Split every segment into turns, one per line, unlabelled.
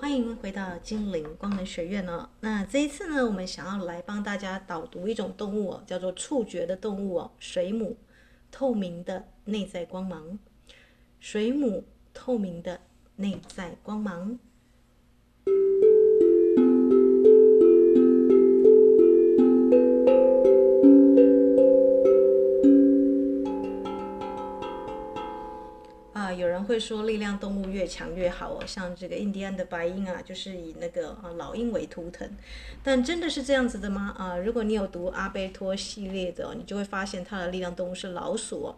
欢迎回到金陵光能学院呢？那这一次呢，我们想要来大家导读一种动物哦，叫做触觉的动物哦，水母，透明的内在光芒，水母，透明的内在光芒。会说力量动物越强越好哦，像这个印第安的白鹰啊，就是以那个啊老鹰为图腾。但真的是这样子的吗？啊，如果你有读阿贝托系列的，你就会发现它的力量动物是老鼠哦。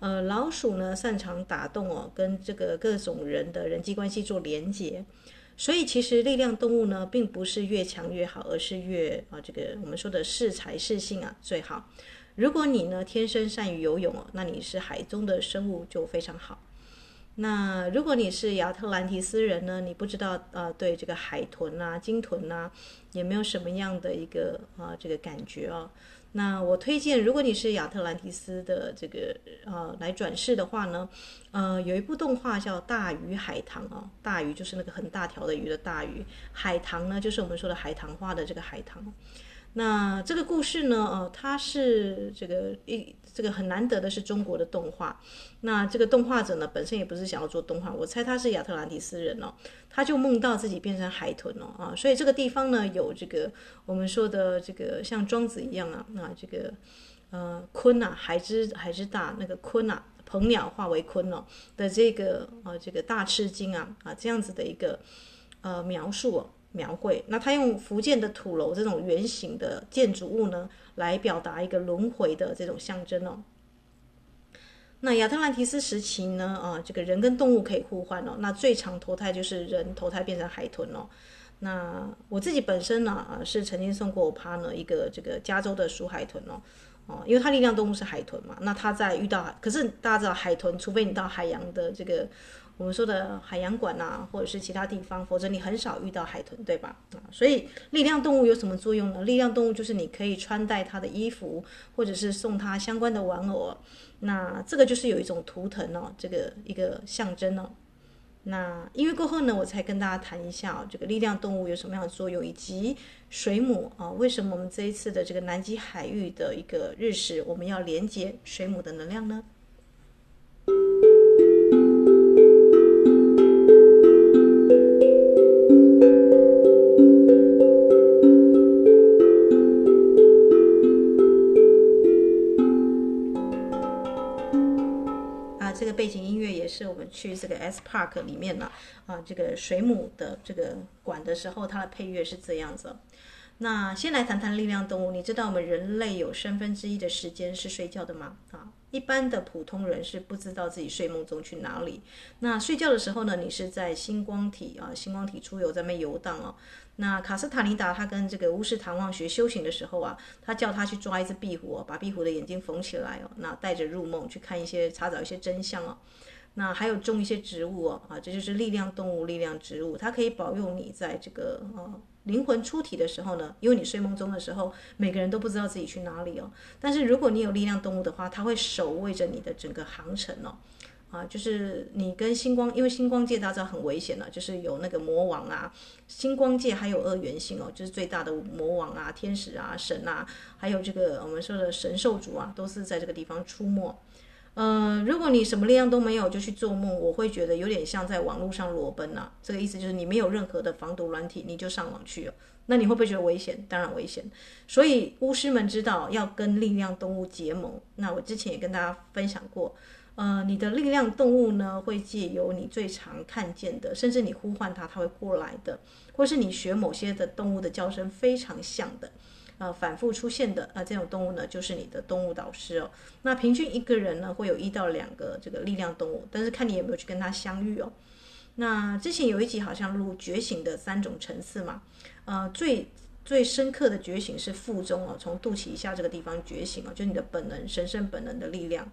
呃，老鼠呢擅长打动哦，跟这个各种人的人际关系做连接。所以其实力量动物呢，并不是越强越好，而是越啊这个我们说的适才适性啊最好。如果你呢天生善于游泳哦，那你是海中的生物就非常好。那如果你是亚特兰提斯人呢？你不知道呃，对这个海豚啊、鲸豚啊，有没有什么样的一个啊这个感觉啊？那我推荐，如果你是亚特兰提斯的这个呃来转世的话呢，呃，有一部动画叫《大鱼海棠》啊，大鱼就是那个很大条的鱼的大鱼，海棠呢就是我们说的海棠花的这个海棠。那这个故事呢，呃，它是这个一这个很难得的是中国的动画。那这个动画者呢，本身也不是想要做动画，我猜他是亚特兰蒂斯人哦，他就梦到自己变成海豚哦啊，所以这个地方呢有这个我们说的这个像庄子一样啊，那这个呃鲲啊，海之海之大那个鲲啊，鹏鸟化为鲲哦的这个呃这个大吃惊啊啊这样子的一个呃描述哦。描绘，那他用福建的土楼这种圆形的建筑物呢，来表达一个轮回的这种象征哦。那亚特兰提斯时期呢，啊，这个人跟动物可以互换哦。那最常投胎就是人投胎变成海豚哦。那我自己本身呢，啊，是曾经送过我 partner 一个这个加州的鼠海豚哦，哦，因为它力量动物是海豚嘛。那它在遇到，可是大家知道海豚，除非你到海洋的这个。我们说的海洋馆呐，或者是其他地方，否则你很少遇到海豚，对吧？啊，所以力量动物有什么作用呢？力量动物就是你可以穿戴它的衣服，或者是送它相关的玩偶。那这个就是有一种图腾哦，这个一个象征哦。那音乐过后呢，我才跟大家谈一下这个力量动物有什么样的作用，以及水母啊，为什么我们这一次的这个南极海域的一个日食，我们要连接水母的能量呢？去这个 S Park 里面呢，啊，这个水母的这个馆的时候，它的配乐是这样子。那先来谈谈力量动物。你知道我们人类有三分之一的时间是睡觉的吗？啊，一般的普通人是不知道自己睡梦中去哪里。那睡觉的时候呢，你是在星光体啊，星光体出游在那游荡哦。那卡斯塔尼达他跟这个巫师唐望学修行的时候啊，他叫他去抓一只壁虎，把壁虎的眼睛缝起来哦，那带着入梦去看一些查找一些真相哦。那还有种一些植物哦，啊，这就是力量动物、力量植物，它可以保佑你在这个呃灵魂出体的时候呢，因为你睡梦中的时候，每个人都不知道自己去哪里哦。但是如果你有力量动物的话，它会守卫着你的整个航程哦，啊，就是你跟星光，因为星光界大家知道很危险了，就是有那个魔王啊，星光界还有二元性哦，就是最大的魔王啊、天使啊、神啊，还有这个我们说的神兽族啊，都是在这个地方出没。呃，如果你什么力量都没有就去做梦，我会觉得有点像在网络上裸奔呐、啊。这个意思就是你没有任何的防毒软体，你就上网去了，那你会不会觉得危险？当然危险。所以巫师们知道要跟力量动物结盟。那我之前也跟大家分享过，呃，你的力量动物呢会借由你最常看见的，甚至你呼唤它，它会过来的，或是你学某些的动物的叫声非常像的。呃，反复出现的啊、呃，这种动物呢，就是你的动物导师哦。那平均一个人呢，会有一到两个这个力量动物，但是看你有没有去跟它相遇哦。那之前有一集好像录觉醒的三种层次嘛，呃，最最深刻的觉醒是腹中哦，从肚脐以下这个地方觉醒哦，就是你的本能、神圣本能的力量。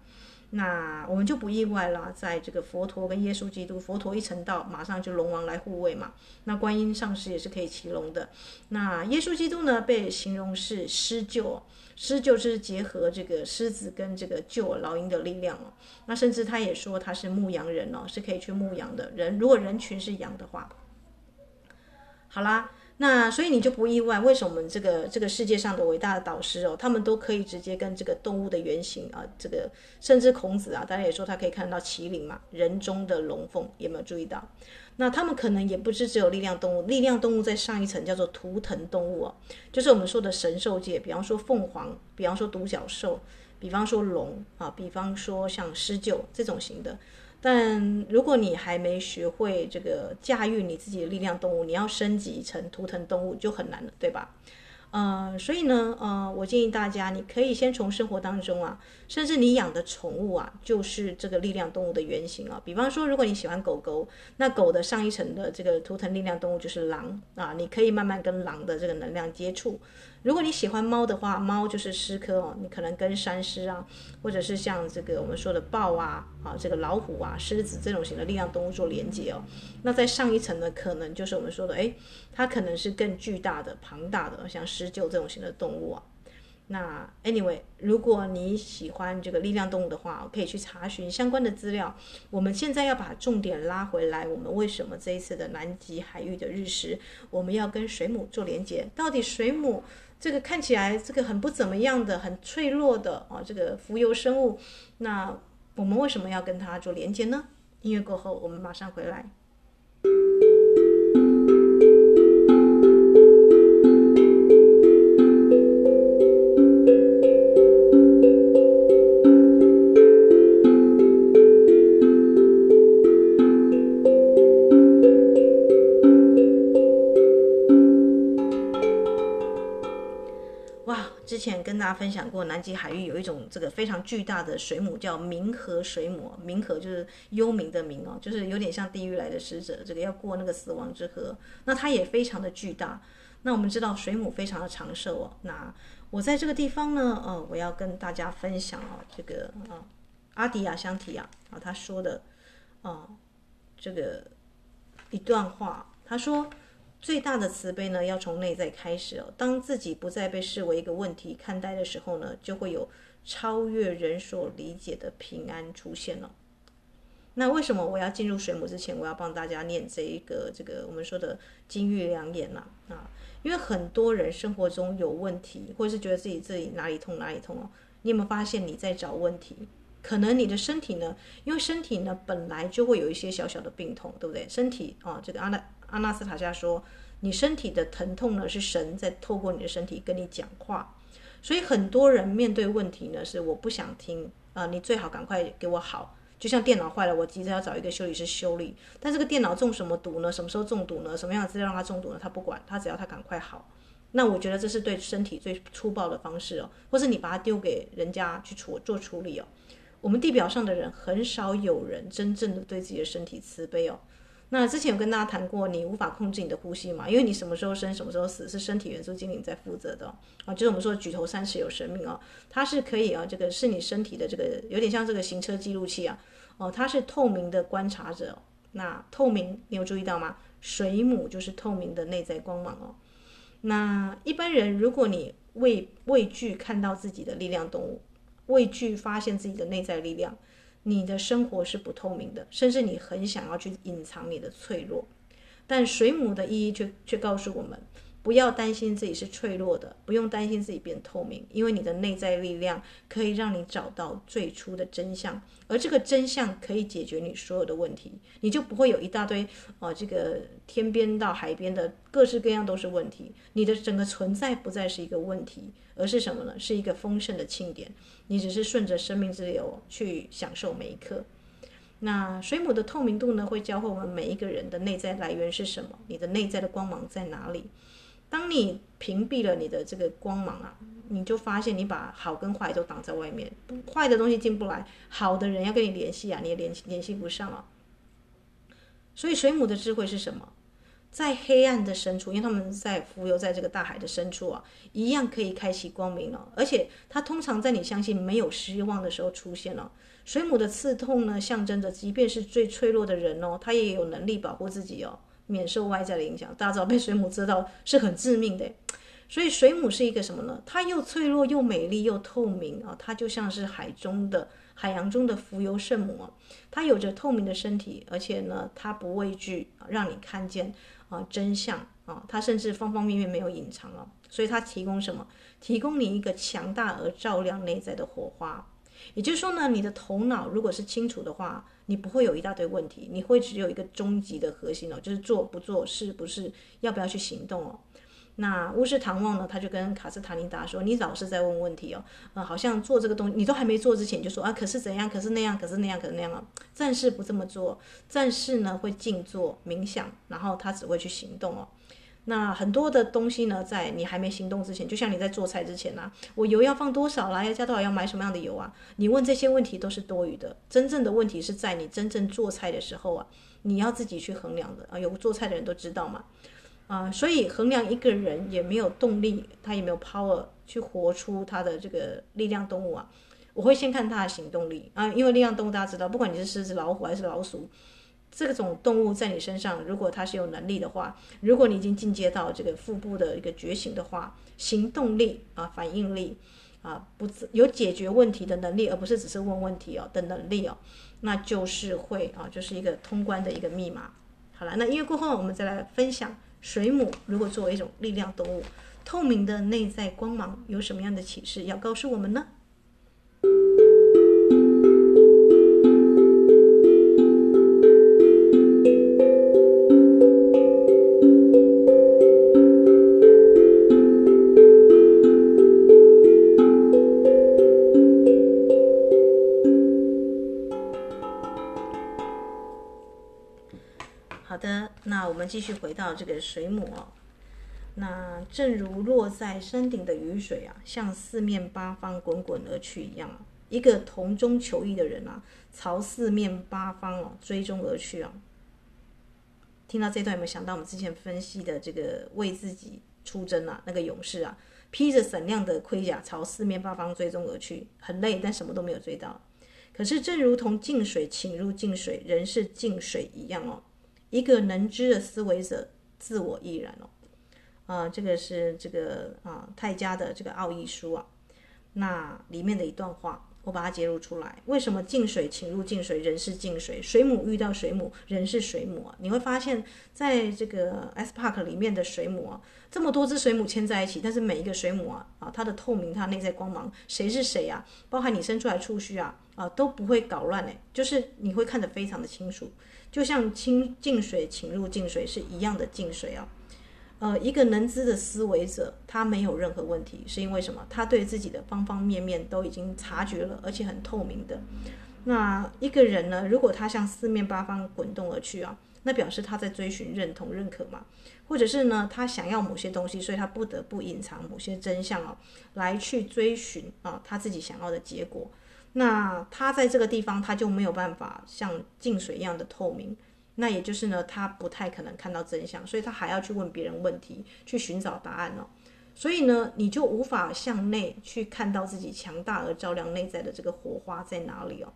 那我们就不意外啦，在这个佛陀跟耶稣基督，佛陀一成道，马上就龙王来护卫嘛。那观音上师也是可以骑龙的。那耶稣基督呢，被形容是狮鹫，狮鹫是结合这个狮子跟这个鷲老鹰的力量哦。那甚至他也说他是牧羊人哦，是可以去牧羊的人。如果人群是羊的话，好啦。那所以你就不意外，为什么这个这个世界上的伟大的导师哦，他们都可以直接跟这个动物的原型啊，这个甚至孔子啊，大家也说他可以看到麒麟嘛，人中的龙凤，有没有注意到？那他们可能也不是只有力量动物，力量动物在上一层叫做图腾动物哦，就是我们说的神兽界，比方说凤凰，比方说独角兽，比方说龙啊，比方说像狮鹫这种型的。但如果你还没学会这个驾驭你自己的力量动物，你要升级成图腾动物就很难了，对吧？呃，所以呢，呃，我建议大家，你可以先从生活当中啊，甚至你养的宠物啊，就是这个力量动物的原型啊。比方说，如果你喜欢狗狗，那狗的上一层的这个图腾力量动物就是狼啊，你可以慢慢跟狼的这个能量接触。如果你喜欢猫的话，猫就是狮科哦，你可能跟山狮啊，或者是像这个我们说的豹啊，啊这个老虎啊、狮子这种型的力量动物做连接哦。那在上一层呢，可能就是我们说的，诶，它可能是更巨大的、庞大的，像狮鹫这种型的动物啊。那 anyway，如果你喜欢这个力量动物的话，可以去查询相关的资料。我们现在要把重点拉回来，我们为什么这一次的南极海域的日食，我们要跟水母做连接？到底水母？这个看起来这个很不怎么样的、很脆弱的啊，这个浮游生物，那我们为什么要跟它做连接呢？音乐过后，我们马上回来。跟大家分享过，南极海域有一种这个非常巨大的水母，叫冥河水母。冥河就是幽冥的冥哦，就是有点像地狱来的使者，这个要过那个死亡之河。那它也非常的巨大。那我们知道水母非常的长寿哦。那我在这个地方呢，呃，我要跟大家分享哦，这个啊、阿迪亚香提亚啊，他说的啊、这个一段话，他说。最大的慈悲呢，要从内在开始哦。当自己不再被视为一个问题看待的时候呢，就会有超越人所理解的平安出现了。那为什么我要进入水母之前，我要帮大家念这一个这个我们说的金玉良言呢？啊，因为很多人生活中有问题，或者是觉得自己自己哪里痛哪里痛哦。你有没有发现你在找问题？可能你的身体呢，因为身体呢本来就会有一些小小的病痛，对不对？身体啊，这个阿那。阿纳斯塔夏说：“你身体的疼痛呢，是神在透过你的身体跟你讲话。所以很多人面对问题呢，是我不想听啊、你最好赶快给我好。就像电脑坏了，我急着要找一个修理师修理。但这个电脑中什么毒呢？什么时候中毒呢？什么样的资料让它中毒呢？他不管，他只要他赶快好。那我觉得这是对身体最粗暴的方式哦，或是你把它丢给人家去处做处理哦。我们地表上的人很少有人真正的对自己的身体慈悲哦。”那之前有跟大家谈过，你无法控制你的呼吸嘛？因为你什么时候生，什么时候死，是身体元素精灵在负责的啊。就是我们说举头三尺有神明啊，它是可以啊，这个是你身体的这个有点像这个行车记录器啊，哦，它是透明的观察者。那透明，你有注意到吗？水母就是透明的内在光芒哦。那一般人，如果你畏畏惧看到自己的力量动物，畏惧发现自己的内在力量。你的生活是不透明的，甚至你很想要去隐藏你的脆弱，但水母的意义却却告诉我们，不要担心自己是脆弱的，不用担心自己变透明，因为你的内在力量可以让你找到最初的真相，而这个真相可以解决你所有的问题，你就不会有一大堆啊、呃，这个天边到海边的各式各样都是问题，你的整个存在不再是一个问题，而是什么呢？是一个丰盛的庆典。你只是顺着生命之流去享受每一刻。那水母的透明度呢，会教会我们每一个人的内在来源是什么？你的内在的光芒在哪里？当你屏蔽了你的这个光芒啊，你就发现你把好跟坏都挡在外面，坏的东西进不来，好的人要跟你联系啊，你也联系联系不上啊。所以水母的智慧是什么？在黑暗的深处，因为他们在浮游在这个大海的深处啊，一样可以开启光明了。而且它通常在你相信没有希望的时候出现了。水母的刺痛呢，象征着即便是最脆弱的人哦，他也有能力保护自己哦，免受外在的影响。大家知道被水母蛰到是很致命的，所以水母是一个什么呢？它又脆弱又美丽又透明啊，它就像是海中的。海洋中的浮游圣母啊，它有着透明的身体，而且呢，它不畏惧让你看见啊真相啊，它甚至方方面面没有隐藏啊，所以它提供什么？提供你一个强大而照亮内在的火花。也就是说呢，你的头脑如果是清楚的话，你不会有一大堆问题，你会只有一个终极的核心哦，就是做不做，是不是要不要去行动哦。那巫师唐望呢？他就跟卡斯塔尼达说：“你老是在问问题哦，呃，好像做这个东西，你都还没做之前就说啊，可是怎样？可是那样？可是那样？可是那样啊？暂时不这么做，暂时呢会静坐冥想，然后他只会去行动哦。那很多的东西呢，在你还没行动之前，就像你在做菜之前呐、啊，我油要放多少啦？要加多少？要买什么样的油啊？你问这些问题都是多余的。真正的问题是在你真正做菜的时候啊，你要自己去衡量的啊。有做菜的人都知道嘛。”啊、所以衡量一个人也没有动力，他也没有 power 去活出他的这个力量动物啊。我会先看他的行动力啊，因为力量动物大家知道，不管你是狮子、老虎还是老鼠，这种动物在你身上，如果它是有能力的话，如果你已经进阶到这个腹部的一个觉醒的话，行动力啊、反应力啊，不有解决问题的能力，而不是只是问问题哦的能力哦，那就是会啊，就是一个通关的一个密码。好了，那音乐过后，我们再来分享。水母如果作为一种力量动物，透明的内在光芒有什么样的启示要告诉我们呢？继续回到这个水母哦，那正如落在山顶的雨水啊，向四面八方滚滚而去一样啊，一个同中求异的人啊，朝四面八方哦追踪而去啊。听到这段有没有想到我们之前分析的这个为自己出征啊，那个勇士啊，披着闪亮的盔甲朝四面八方追踪而去，很累，但什么都没有追到。可是正如同静水倾入静水，人是静水一样哦。一个能知的思维者，自我亦然哦。啊、这个是这个啊泰迦的这个奥义书啊，那里面的一段话，我把它揭露出来。为什么净水倾入净水，人是净水；水母遇到水母，人是水母啊？你会发现在这个 S Park 里面的水母啊，这么多只水母牵在一起，但是每一个水母啊啊，它的透明，它内在光芒，谁是谁啊？包含你伸出来触须啊啊，都不会搞乱哎，就是你会看得非常的清楚。就像清净水倾入净水是一样的净水啊，呃，一个能知的思维者，他没有任何问题，是因为什么？他对自己的方方面面都已经察觉了，而且很透明的。那一个人呢，如果他向四面八方滚动而去啊，那表示他在追寻认同、认可嘛，或者是呢，他想要某些东西，所以他不得不隐藏某些真相啊，来去追寻啊他自己想要的结果。那他在这个地方，他就没有办法像静水一样的透明。那也就是呢，他不太可能看到真相，所以他还要去问别人问题，去寻找答案哦。所以呢，你就无法向内去看到自己强大而照亮内在的这个火花在哪里哦。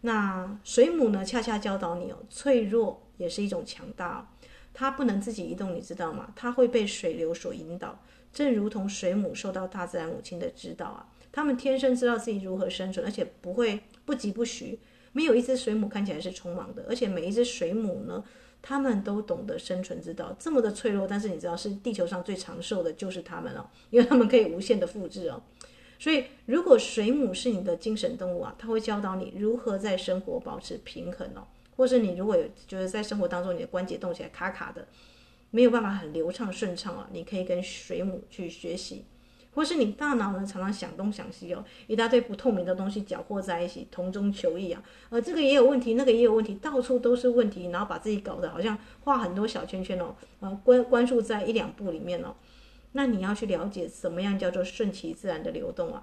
那水母呢，恰恰教导你哦，脆弱也是一种强大哦。它不能自己移动，你知道吗？它会被水流所引导，正如同水母受到大自然母亲的指导啊。他们天生知道自己如何生存，而且不会不疾不徐。没有一只水母看起来是匆忙的，而且每一只水母呢，他们都懂得生存之道。这么的脆弱，但是你知道，是地球上最长寿的，就是它们哦，因为它们可以无限的复制哦。所以，如果水母是你的精神动物啊，它会教导你如何在生活保持平衡哦。或是你如果有觉得在生活当中你的关节动起来卡卡的，没有办法很流畅顺畅啊，你可以跟水母去学习。或是你大脑呢，常常想东想西哦，一大堆不透明的东西搅和在一起，同中求异啊，呃，这个也有问题，那个也有问题，到处都是问题，然后把自己搞得好像画很多小圈圈哦，呃，关关注在一两步里面哦，那你要去了解什么样叫做顺其自然的流动啊？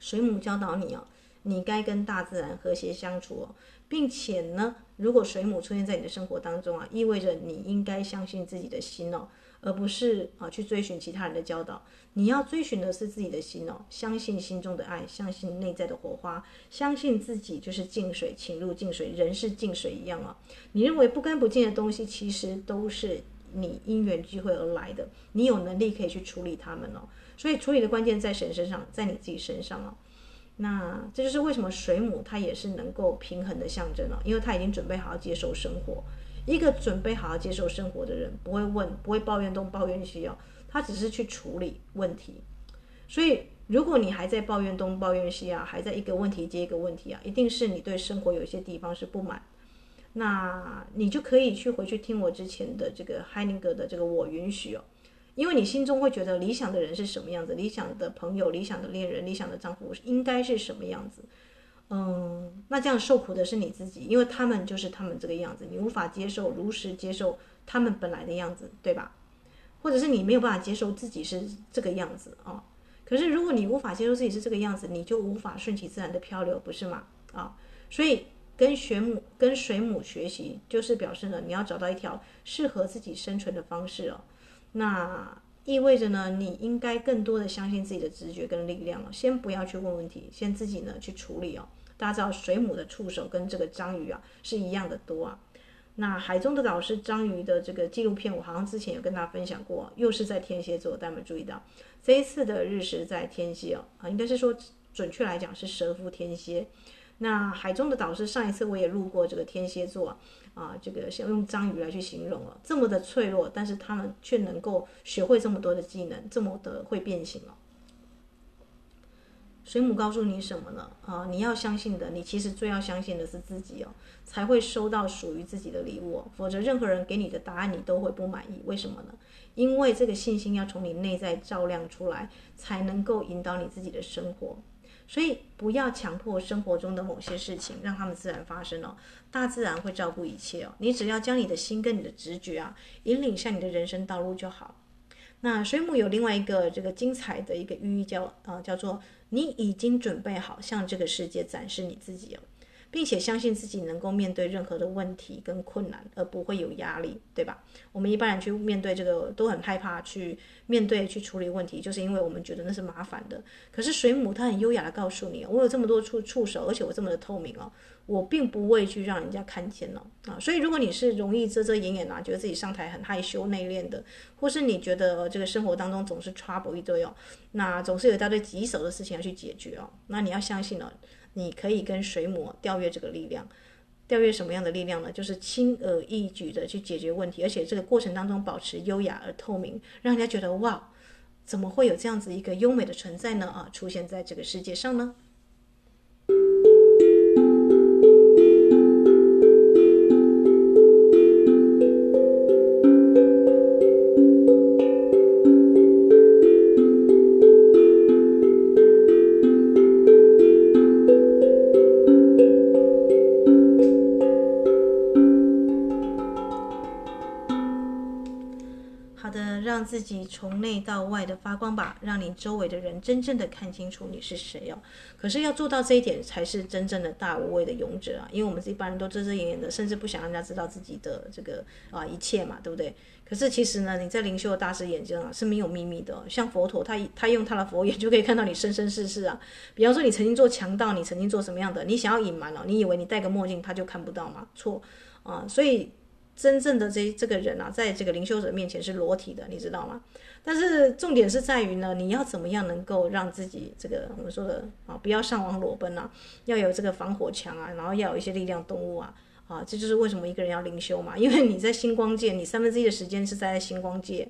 水母教导你哦，你该跟大自然和谐相处哦，并且呢，如果水母出现在你的生活当中啊，意味着你应该相信自己的心哦，而不是啊去追寻其他人的教导。你要追寻的是自己的心哦，相信心中的爱，相信内在的火花，相信自己就是净水，请入净水，人是净水一样啊。你认为不干不净的东西，其实都是你因缘聚会而来的，你有能力可以去处理它们哦。所以处理的关键在神身上，在你自己身上哦。那这就是为什么水母它也是能够平衡的象征了，因为它已经准备好接受生活。一个准备好要接受生活的人，不会问，不会抱怨东抱怨西哦，他只是去处理问题。所以，如果你还在抱怨东抱怨西啊，还在一个问题接一个问题啊，一定是你对生活有些地方是不满。那你就可以去回去听我之前的这个海宁格的这个我允许哦。因为你心中会觉得理想的人是什么样子，理想的朋友、理想的恋人、理想的丈夫应该是什么样子，嗯，那这样受苦的是你自己，因为他们就是他们这个样子，你无法接受，如实接受他们本来的样子，对吧？或者是你没有办法接受自己是这个样子啊、可是如果你无法接受自己是这个样子，你就无法顺其自然的漂流，不是吗？啊、所以跟水母跟水母学习，就是表示呢，你要找到一条适合自己生存的方式哦。那意味着呢，你应该更多的相信自己的直觉跟力量了。先不要去问问题，先自己呢去处理哦。大家知道水母的触手跟这个章鱼啊是一样的多啊。那海中的导师章鱼的这个纪录片，我好像之前有跟大家分享过，又是在天蝎座，大家有没有注意到这一次的日食在天蝎哦啊，应该是说准确来讲是蛇夫天蝎。那海中的导师上一次我也录过这个天蝎座。啊，这个想用章鱼来去形容了，这么的脆弱，但是他们却能够学会这么多的技能，这么的会变形哦。水母告诉你什么呢？啊，你要相信的，你其实最要相信的是自己哦，才会收到属于自己的礼物哦，否则任何人给你的答案你都会不满意。为什么呢？因为这个信心要从你内在照亮出来，才能够引导你自己的生活。所以不要强迫生活中的某些事情，让他们自然发生哦。大自然会照顾一切哦。你只要将你的心跟你的直觉啊，引领向你的人生道路就好。那水母有另外一个这个精彩的一个寓意叫啊、叫做你已经准备好向这个世界展示你自己了。并且相信自己能够面对任何的问题跟困难，而不会有压力，对吧？我们一般人去面对这个都很害怕去面对去处理问题，就是因为我们觉得那是麻烦的。可是水母它很优雅的告诉你，我有这么多触触手，而且我这么的透明哦，我并不会去让人家看见了啊。所以如果你是容易遮遮掩掩啊，觉得自己上台很害羞内敛的，或是你觉得这个生活当中总是 trouble 一堆哦，那总是有一大堆棘手的事情要去解决哦，那你要相信哦。你可以跟水母调阅这个力量，调阅什么样的力量呢？就是轻而易举的去解决问题，而且这个过程当中保持优雅而透明，让人家觉得哇，怎么会有这样子一个优美的存在呢？啊，出现在这个世界上呢？到外的发光吧，让你周围的人真正的看清楚你是谁哦。可是要做到这一点，才是真正的大无畏的勇者啊。因为我们这一般人都遮遮掩掩的，甚至不想让人家知道自己的这个啊一切嘛，对不对？可是其实呢，你在灵修的大师眼睛啊是没有秘密的。像佛陀，他他用他的佛眼就可以看到你生生世世啊。比方说，你曾经做强盗，你曾经做什么样的，你想要隐瞒了，你以为你戴个墨镜他就看不到吗？错啊，所以。真正的这这个人啊，在这个灵修者面前是裸体的，你知道吗？但是重点是在于呢，你要怎么样能够让自己这个我们说的啊，不要上网裸奔啊，要有这个防火墙啊，然后要有一些力量动物啊，啊，这就是为什么一个人要灵修嘛，因为你在星光界，你三分之一的时间是在星光界，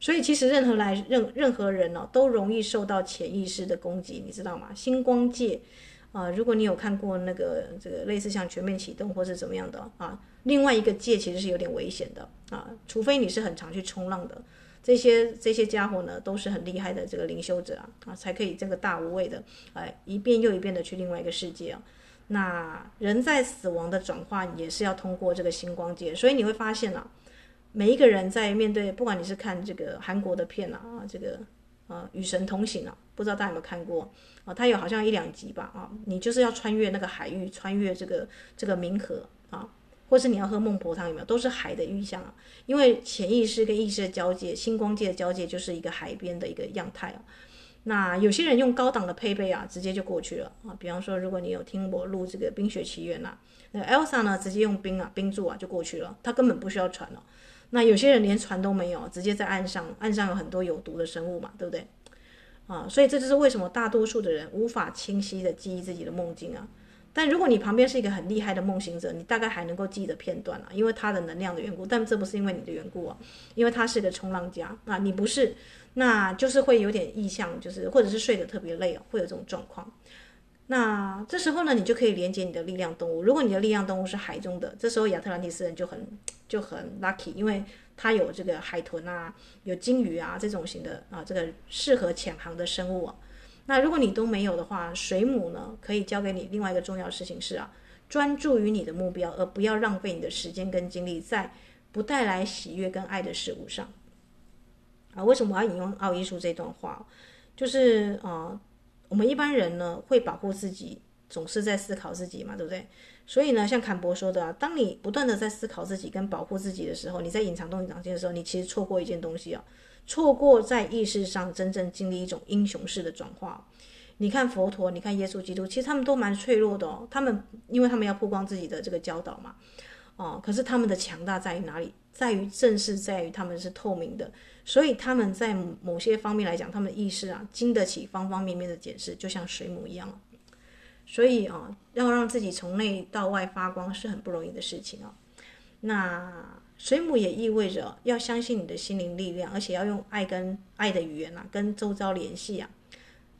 所以其实任何来任任何人呢、都容易受到潜意识的攻击，你知道吗？星光界。啊，如果你有看过那个这个类似像全面启动或是怎么样的啊，另外一个界其实是有点危险的啊，除非你是很常去冲浪的，这些这些家伙呢都是很厉害的这个灵修者啊啊，才可以这个大无畏的哎一遍又一遍的去另外一个世界啊。那人在死亡的转化也是要通过这个星光界，所以你会发现啊，每一个人在面对，不管你是看这个韩国的片啊，这个呃，与神同行啊，不知道大家有没有看过啊？它有好像一两集吧啊，你就是要穿越那个海域，穿越这个这个冥河啊，或是你要喝孟婆汤有没有？都是海的意象啊，因为潜意识跟意识的交界，星光界的交界就是一个海边的一个样态啊。那有些人用高档的配备啊，直接就过去了啊。比方说，如果你有听我录这个《冰雪奇缘》呐，那 Elsa 呢，直接用冰啊冰柱啊就过去了，他根本不需要船了。那有些人连船都没有，直接在岸上，岸上有很多有毒的生物嘛，对不对？啊，所以这就是为什么大多数的人无法清晰的记忆自己的梦境啊。但如果你旁边是一个很厉害的梦行者，你大概还能够记得片段啊，因为他的能量的缘故。但这不是因为你的缘故啊，因为他是个冲浪家啊，你不是，那就是会有点异象，就是或者是睡得特别累啊，会有这种状况。那这时候呢，你就可以连接你的力量动物。如果你的力量动物是海中的，这时候亚特兰蒂斯人就很。就很 lucky，因为他有这个海豚啊，有鲸鱼啊这种型的啊，这个适合潜航的生物啊。那如果你都没有的话，水母呢可以教给你另外一个重要事情是啊，专注于你的目标，而不要浪费你的时间跟精力在不带来喜悦跟爱的事物上。啊，为什么我要引用奥义书这段话？就是啊，我们一般人呢会保护自己，总是在思考自己嘛，对不对？所以呢，像坎博说的啊，当你不断的在思考自己跟保护自己的时候，你在隐藏东隐藏间的时候，你其实错过一件东西啊，错过在意识上真正经历一种英雄式的转化。你看佛陀，你看耶稣基督，其实他们都蛮脆弱的哦。他们因为他们要曝光自己的这个教导嘛，哦，可是他们的强大在于哪里？在于正是在于他们是透明的，所以他们在某些方面来讲，他们的意识啊，经得起方方面面的检视，就像水母一样。所以啊，要让自己从内到外发光是很不容易的事情啊。那水母也意味着要相信你的心灵力量，而且要用爱跟爱的语言啊，跟周遭联系啊，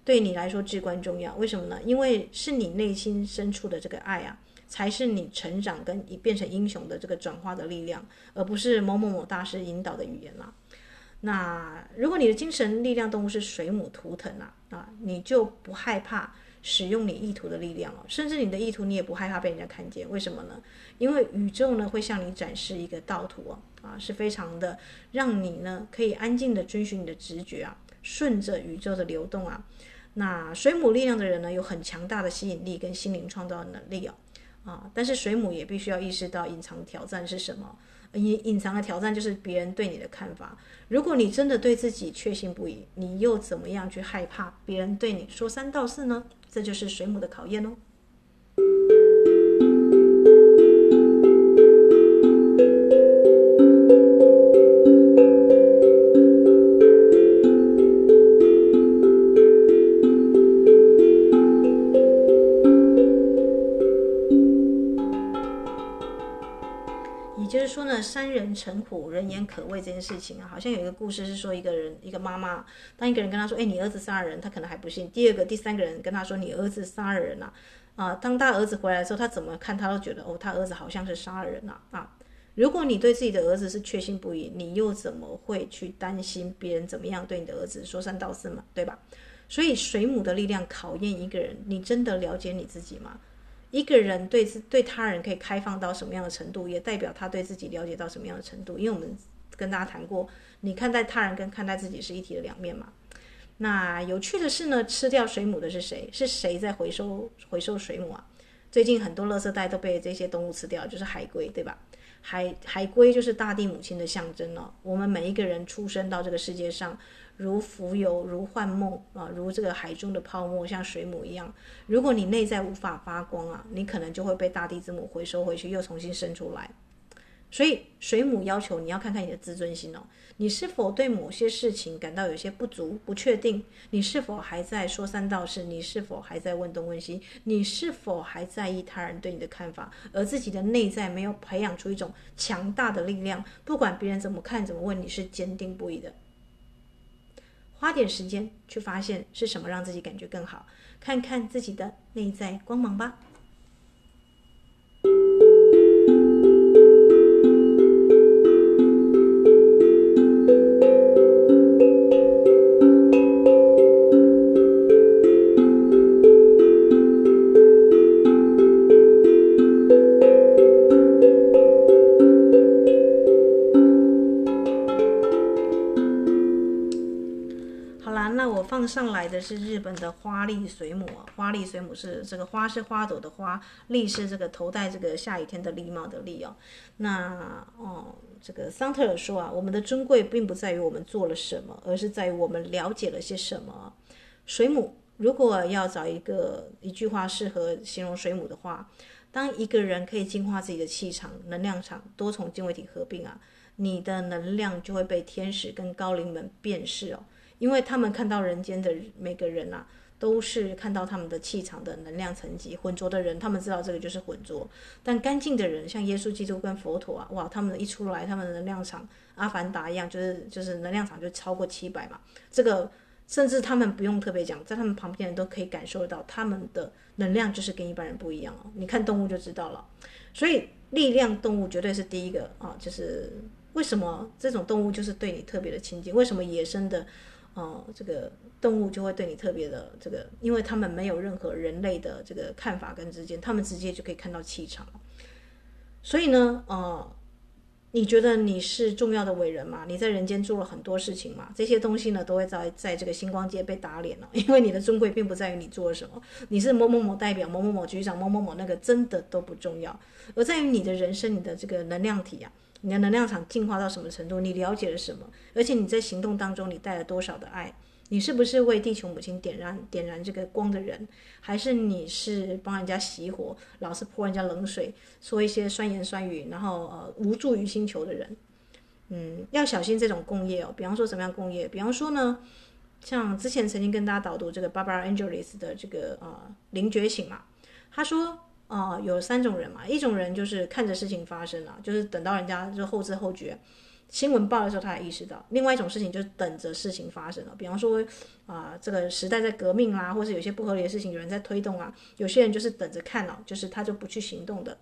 对你来说至关重要。为什么呢？因为是你内心深处的这个爱啊，才是你成长跟变成英雄的这个转化的力量，而不是某某某大师引导的语言啦。那如果你的精神力量动物是水母图腾啊，啊，你就不害怕。使用你意图的力量哦，甚至你的意图你也不害怕被人家看见，为什么呢？因为宇宙呢会向你展示一个道途哦，啊，是非常的让你呢可以安静的遵循你的直觉啊，顺着宇宙的流动啊。那水母力量的人呢，有很强大的吸引力跟心灵创造能力哦，啊，但是水母也必须要意识到隐藏挑战是什么。隐隐藏的挑战就是别人对你的看法。如果你真的对自己确信不疑，你又怎么样去害怕别人对你说三道四呢？这就是水母的考验哦。三人成虎，人言可畏这件事情啊，好像有一个故事是说，一个人一个妈妈，当一个人跟他说，哎，你儿子杀了人，他可能还不信。第二个、第三个人跟他说，你儿子杀了人呐，啊，当他儿子回来的时候，他怎么看他都觉得，哦，他儿子好像是杀了人呐，啊，如果你对自己的儿子是确信不疑，你又怎么会去担心别人怎么样对你的儿子说三道四嘛，对吧？所以水母的力量考验一个人，你真的了解你自己吗？一个人对自对他人可以开放到什么样的程度，也代表他对自己了解到什么样的程度。因为我们跟大家谈过，你看待他人跟看待自己是一体的两面嘛。那有趣的是呢，吃掉水母的是谁？是谁在回收回收水母啊？最近很多垃圾袋都被这些动物吃掉，就是海龟，对吧？海海龟就是大地母亲的象征哦。我们每一个人出生到这个世界上。如浮游，如幻梦啊，如这个海中的泡沫，像水母一样。如果你内在无法发光啊，你可能就会被大地之母回收回去，又重新生出来。所以水母要求你要看看你的自尊心哦，你是否对某些事情感到有些不足、不确定？你是否还在说三道四？你是否还在问东问西？你是否还在意他人对你的看法？而自己的内在没有培养出一种强大的力量，不管别人怎么看、怎么问，你是坚定不移的。花点时间去发现是什么让自己感觉更好，看看自己的内在光芒吧。上来的是日本的花栗水母，花栗水母是这个花是花朵的花，栗是这个头戴这个下雨天的礼帽的栗哦。那哦，这个桑特尔说啊，我们的尊贵并不在于我们做了什么，而是在于我们了解了些什么。水母，如果要找一个一句话适合形容水母的话，当一个人可以净化自己的气场、能量场，多重经纬体合并啊，你的能量就会被天使跟高灵们辨识哦。因为他们看到人间的每个人啊，都是看到他们的气场的能量层级。浑浊的人，他们知道这个就是浑浊；但干净的人，像耶稣基督跟佛陀啊，哇，他们一出来，他们的能量场阿凡达一样，就是就是能量场就超过七百嘛。这个甚至他们不用特别讲，在他们旁边人都可以感受到，他们的能量就是跟一般人不一样哦。你看动物就知道了。所以力量动物绝对是第一个啊，就是为什么这种动物就是对你特别的亲近？为什么野生的？哦，这个动物就会对你特别的这个，因为他们没有任何人类的这个看法跟之间，他们直接就可以看到气场。所以呢，呃，你觉得你是重要的伟人吗？你在人间做了很多事情嘛？这些东西呢，都会在在这个星光街被打脸了，因为你的尊贵并不在于你做了什么，你是某某某代表、某某某局长、某某某那个真的都不重要，而在于你的人生、你的这个能量体啊。你的能量场进化到什么程度？你了解了什么？而且你在行动当中，你带了多少的爱？你是不是为地球母亲点燃点燃这个光的人？还是你是帮人家熄火，老是泼人家冷水，说一些酸言酸语，然后呃无助于星球的人？嗯，要小心这种共业哦。比方说什么样共业？比方说呢，像之前曾经跟大家导读这个 Barbara Angeles 的这个呃灵觉醒嘛，他说。啊、有三种人嘛，一种人就是看着事情发生了，就是等到人家就后知后觉，新闻报的时候他才意识到；另外一种事情就是等着事情发生了，比方说啊、这个时代在革命啦、或者有些不合理的事情有人在推动啊，有些人就是等着看了，就是他就不去行动的。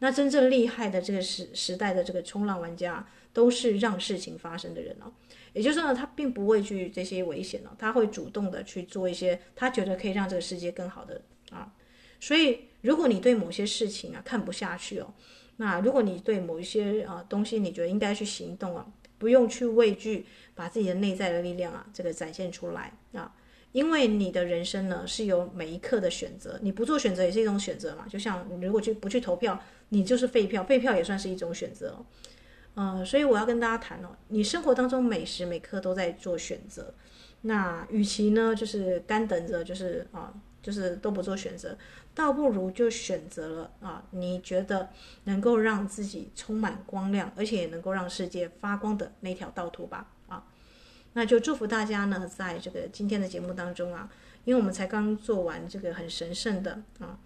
那真正厉害的这个时时代的这个冲浪玩家，都是让事情发生的人哦。也就是说呢，他并不畏惧这些危险哦，他会主动的去做一些他觉得可以让这个世界更好的啊，所以。如果你对某些事情啊看不下去哦，那如果你对某一些啊东西你觉得应该去行动啊，不用去畏惧，把自己的内在的力量啊这个展现出来啊，因为你的人生呢是有每一刻的选择，你不做选择也是一种选择嘛。就像你如果去不去投票，你就是废票，废票也算是一种选择哦。呃，所以我要跟大家谈哦，你生活当中每时每刻都在做选择，那与其呢就是干等着，就是啊就是都不做选择。倒不如就选择了啊，你觉得能够让自己充满光亮，而且也能够让世界发光的那条道途吧啊，那就祝福大家呢，在这个今天的节目当中啊，因为我们才刚做完这个很神圣的啊，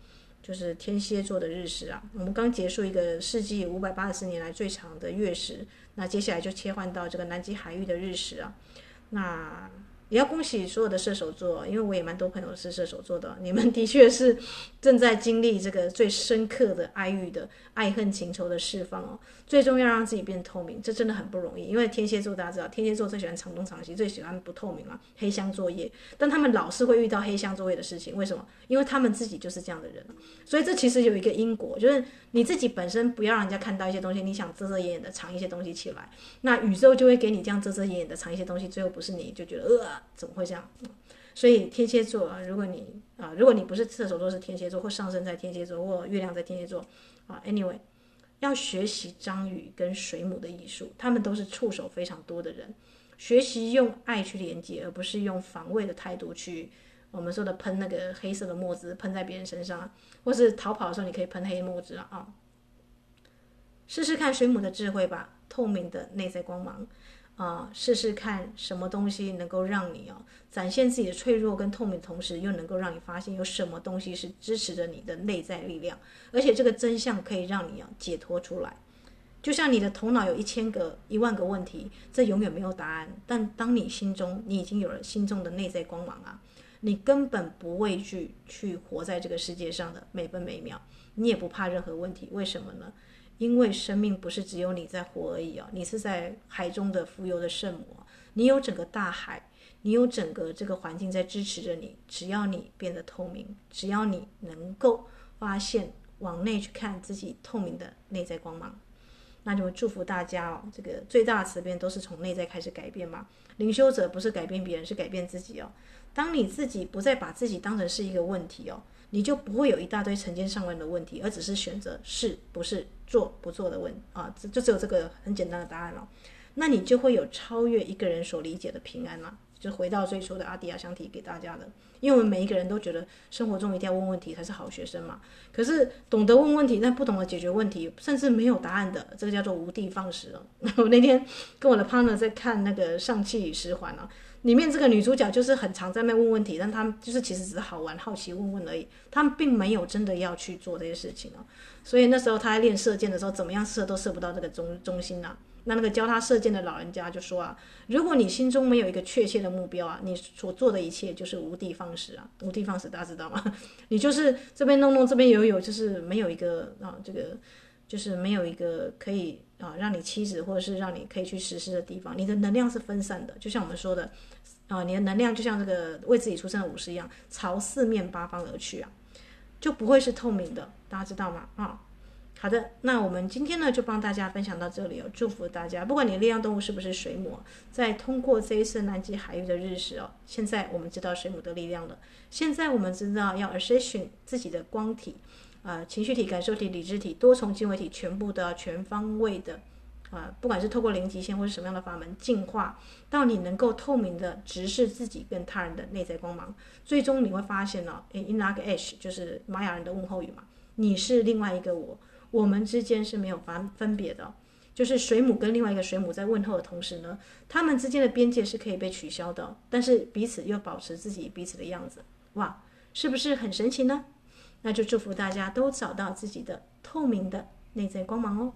就是天蝎座的日食啊，我们刚结束一个世纪五百八十四年来最长的月食，那接下来就切换到这个南极海域的日食啊，那。也要恭喜所有的射手座，因为我也蛮多朋友是射手座的，你们的确是正在经历这个最深刻的爱欲的爱恨情仇的释放哦。最终要让自己变透明，这真的很不容易。因为天蝎座大家知道，天蝎座最喜欢藏东藏西，最喜欢不透明啊，黑箱作业。但他们老是会遇到黑箱作业的事情，为什么？因为他们自己就是这样的人。所以这其实有一个因果，就是你自己本身不要让人家看到一些东西，你想遮遮掩掩的藏一些东西起来，那宇宙就会给你这样遮遮掩掩的藏一些东西，最后不是你就觉得呃。怎么会这样？所以天蝎座啊，如果你啊，如果你不是射手座，是天蝎座，或上升在天蝎座，或月亮在天蝎座啊，anyway，要学习章鱼跟水母的艺术，他们都是触手非常多的人，学习用爱去连接，而不是用防卫的态度去我们说的喷那个黑色的墨汁喷在别人身上，或是逃跑的时候你可以喷黑墨汁啊，试试看水母的智慧吧，透明的内在光芒。啊，试试看什么东西能够让你哦展现自己的脆弱跟透明，同时又能够让你发现有什么东西是支持着你的内在力量，而且这个真相可以让你啊解脱出来。就像你的头脑有一千个、一万个问题，这永远没有答案。但当你心中你已经有了心中的内在光芒啊，你根本不畏惧去活在这个世界上的每分每秒，你也不怕任何问题。为什么呢？因为生命不是只有你在活而已哦，你是在海中的浮游的圣母，你有整个大海，你有整个这个环境在支持着你。只要你变得透明，只要你能够发现往内去看自己透明的内在光芒，那就祝福大家哦。这个最大的慈悲都是从内在开始改变嘛。灵修者不是改变别人，是改变自己哦。当你自己不再把自己当成是一个问题哦，你就不会有一大堆成千上万的问题，而只是选择是不是做不做的问啊，这就只有这个很简单的答案了。那你就会有超越一个人所理解的平安了。就回到最初的阿迪亚想提给大家的，因为我们每一个人都觉得生活中一定要问问题才是好学生嘛。可是懂得问问题，但不懂得解决问题，甚至没有答案的，这个叫做无的放矢了。我那天跟我的 partner 在看那个《上气与十环》啊，里面这个女主角就是很常在那问问题，但他们就是其实只是好玩、好奇问问而已，他们并没有真的要去做这些事情啊。所以那时候他在练射箭的时候，怎么样射都射不到这个中中心啊。那那个教他射箭的老人家就说啊，如果你心中没有一个确切的目标啊，你所做的一切就是无的放矢啊，无的放矢，大家知道吗？你就是这边弄弄，这边有有，就是没有一个啊，这个就是没有一个可以啊让你妻子或者是让你可以去实施的地方，你的能量是分散的，就像我们说的啊，你的能量就像这个为自己出生的武士一样，朝四面八方而去啊，就不会是透明的，大家知道吗？啊。好的，那我们今天呢就帮大家分享到这里哦，祝福大家，不管你力量动物是不是水母，在通过这一次南极海域的日食哦，现在我们知道水母的力量了，现在我们知道要 ascension 自己的光体，呃，情绪体、感受体、理智体、多重经纬体，全部都要全方位的，呃，不管是透过零极限或是什么样的法门进化，到你能够透明的直视自己跟他人的内在光芒，最终你会发现呢、哦，Inak Ash 就是玛雅人的问候语嘛，你是另外一个我。我们之间是没有分分别的，就是水母跟另外一个水母在问候的同时呢，他们之间的边界是可以被取消的，但是彼此又保持自己彼此的样子，哇，是不是很神奇呢？那就祝福大家都找到自己的透明的内在光芒哦。